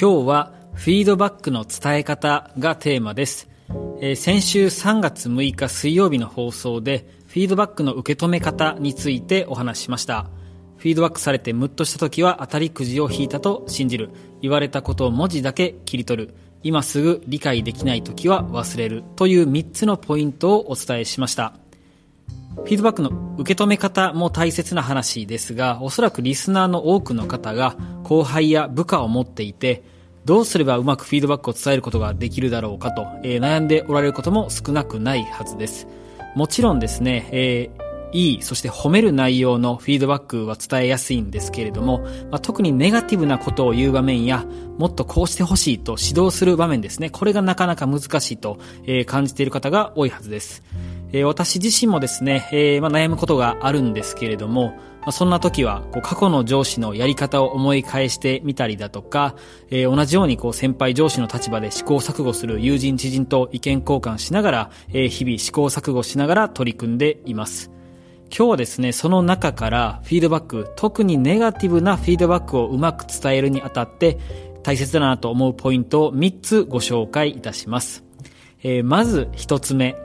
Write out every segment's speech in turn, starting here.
今日はフィードバックの伝え方がテーマです、えー、先週3月6日水曜日の放送でフィードバックの受け止め方についてお話ししました。フィードバックされてムッとした時は当たりくじを引いたと信じる。言われたことを文字だけ切り取る。今すぐ理解できない時は忘れる。という3つのポイントをお伝えしました。フィードバックの受け止め方も大切な話ですが、おそらくリスナーの多くの方が後輩や部下を持っていて、どうすればうまくフィードバックを伝えることができるだろうかと、えー、悩んでおられることも少なくないはずです。もちろんですね、えーいい、そして褒める内容のフィードバックは伝えやすいんですけれども、まあ、特にネガティブなことを言う場面や、もっとこうしてほしいと指導する場面ですね。これがなかなか難しいと、えー、感じている方が多いはずです。えー、私自身もですね、えー、まあ、悩むことがあるんですけれども、まあ、そんな時はこう過去の上司のやり方を思い返してみたりだとか、えー、同じようにこう先輩上司の立場で試行錯誤する友人知人と意見交換しながら、えー、日々試行錯誤しながら取り組んでいます。今日はですね、その中からフィードバック、特にネガティブなフィードバックをうまく伝えるにあたって大切だなと思うポイントを3つご紹介いたします。えー、まず1つ目。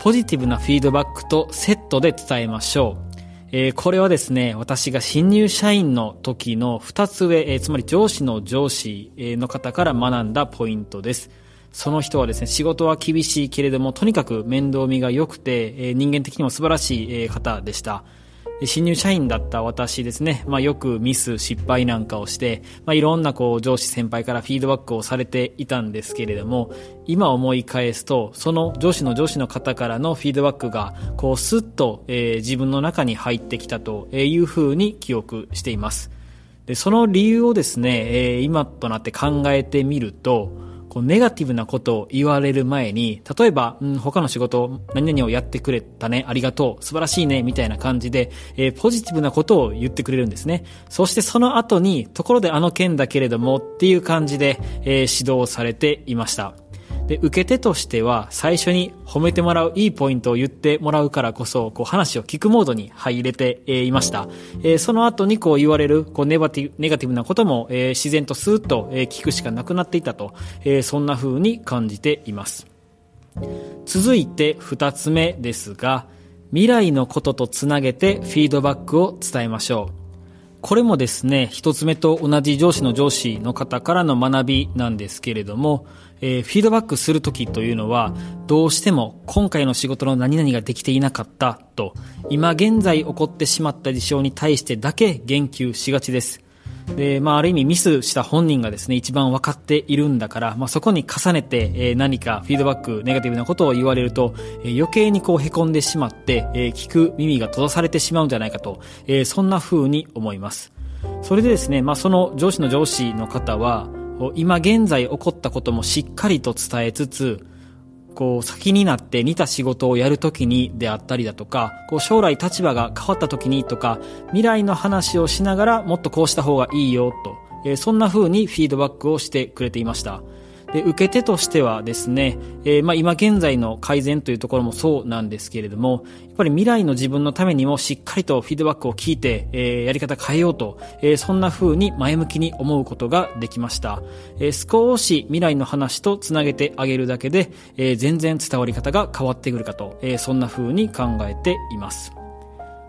ポジティブなフィードバックとセットで伝えましょう。えー、これはですね、私が新入社員の時の2つ上、えー、つまり上司の上司の方から学んだポイントです。その人はですね、仕事は厳しいけれども、とにかく面倒見が良くて、えー、人間的にも素晴らしい方でした。新入社員だった私ですね、まあ、よくミス、失敗なんかをして、まあ、いろんなこう上司先輩からフィードバックをされていたんですけれども、今思い返すと、その上司の上司の方からのフィードバックが、こうスッと、えー、自分の中に入ってきたというふうに記憶しています。で、その理由をですね、えー、今となって考えてみると、こうネガティブなことを言われる前に、例えば、うん、他の仕事、何々をやってくれたね、ありがとう、素晴らしいね、みたいな感じで、えー、ポジティブなことを言ってくれるんですね。そしてその後に、ところであの件だけれどもっていう感じで、えー、指導されていました。で、受け手としては最初に褒めてもらういいポイントを言ってもらうからこそ、こう話を聞くモードに入れて、えいました。えー、その後にこう言われる、こうネガティブ、ネガティブなことも、えー、自然とスーッと、え聞くしかなくなっていたと、え、そんな風に感じています。続いて二つ目ですが、未来のこととつなげてフィードバックを伝えましょう。これもですね、一つ目と同じ上司の上司の方からの学びなんですけれども、えー、フィードバックするときというのは、どうしても今回の仕事の何々ができていなかったと、今現在起こってしまった事象に対してだけ言及しがちです。で、まあ、ある意味ミスした本人がですね、一番分かっているんだから、まあ、そこに重ねて、えー、何かフィードバック、ネガティブなことを言われると、えー、余計にこう凹んでしまって、えー、聞く耳が閉ざされてしまうんじゃないかと、えー、そんな風に思います。それでですね、まあ、その上司の上司の方は、今現在起こったこともしっかりと伝えつつ、こう先になって似た仕事をやるときにであったりだとか、こう将来立場が変わったときにとか、未来の話をしながらもっとこうした方がいいよと、えー、そんな風にフィードバックをしてくれていました。で、受け手としてはですね、えー、まあ今現在の改善というところもそうなんですけれども、やっぱり未来の自分のためにもしっかりとフィードバックを聞いて、えー、やり方変えようと、えー、そんな風に前向きに思うことができました。えー、少し未来の話とつなげてあげるだけで、えー、全然伝わり方が変わってくるかと、えー、そんな風に考えています。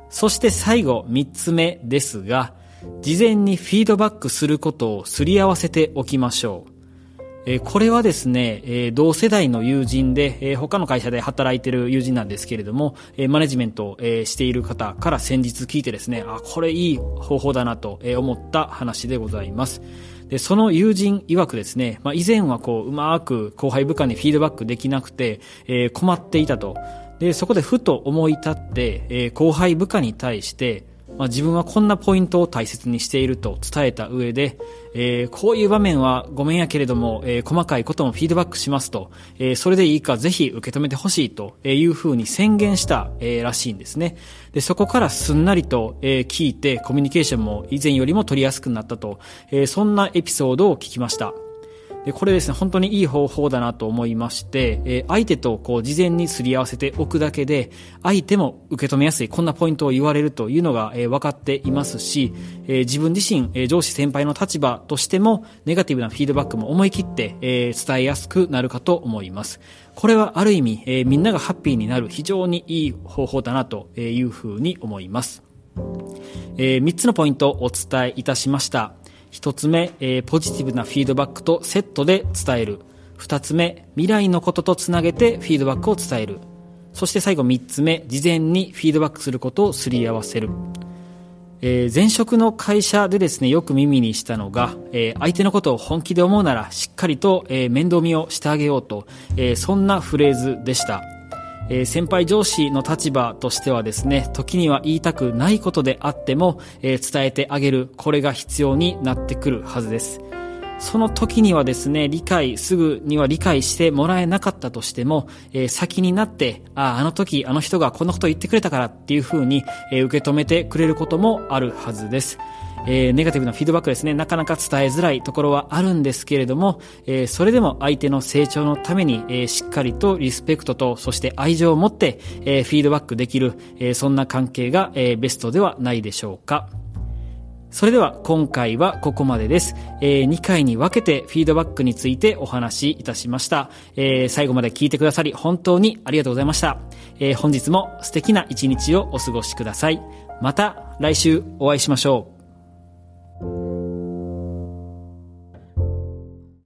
そして最後、三つ目ですが、事前にフィードバックすることをすり合わせておきましょう。えこれはですね、え同世代の友人で、え他の会社で働いてる友人なんですけれども、えマネジメントを、えしている方から先日聞いてですね、あ、これいい方法だなと思った話でございます。で、その友人曰くですね、まあ、以前はこう、うまく後輩部下にフィードバックできなくて、え、困っていたと。で、そこでふと思い立って、え、後輩部下に対して、まあ、自分はこんなポイントを大切にしていると伝えた上で、えー、こういう場面はごめんやけれども、えー、細かいこともフィードバックしますと、えー、それでいいかぜひ受け止めてほしいというふうに宣言した、えー、らしいんですね。で、そこからすんなりと、えー、聞いてコミュニケーションも以前よりも取りやすくなったと、えー、そんなエピソードを聞きました。これですね、本当にいい方法だなと思いまして、え相手とこう事前にすり合わせておくだけで、相手も受け止めやすい、こんなポイントを言われるというのがえ分かっていますし、え自分自身、え上司先輩の立場としても、ネガティブなフィードバックも思い切ってえ伝えやすくなるかと思います。これはある意味、えみんながハッピーになる非常にいい方法だなというふうに思います。え3つのポイントをお伝えいたしました。一つ目、えー、ポジティブなフィードバックとセットで伝える。二つ目、未来のこととつなげてフィードバックを伝える。そして最後三つ目、事前にフィードバックすることをすり合わせる。えー、前職の会社でですね、よく耳にしたのが、えー、相手のことを本気で思うならしっかりと、えー、面倒見をしてあげようと、えそんなフレーズでした。えー、先輩上司の立場としてはですね、時には言いたくないことであっても、えー、伝えてあげる、これが必要になってくるはずです。その時にはですね、理解、すぐには理解してもらえなかったとしても、えー、先になって、ああ、あの時、あの人がこんなこと言ってくれたからっていう風に、えー、受け止めてくれることもあるはずです。えー、ネガティブなフィードバックですね、なかなか伝えづらいところはあるんですけれども、えー、それでも相手の成長のために、えー、しっかりとリスペクトと、そして愛情を持って、え、フィードバックできる、え、そんな関係が、え、ベストではないでしょうか。それでは今回はここまでです。えー、2回に分けてフィードバックについてお話しいたしました。えー、最後まで聞いてくださり本当にありがとうございました。えー、本日も素敵な一日をお過ごしください。また来週お会いしましょう。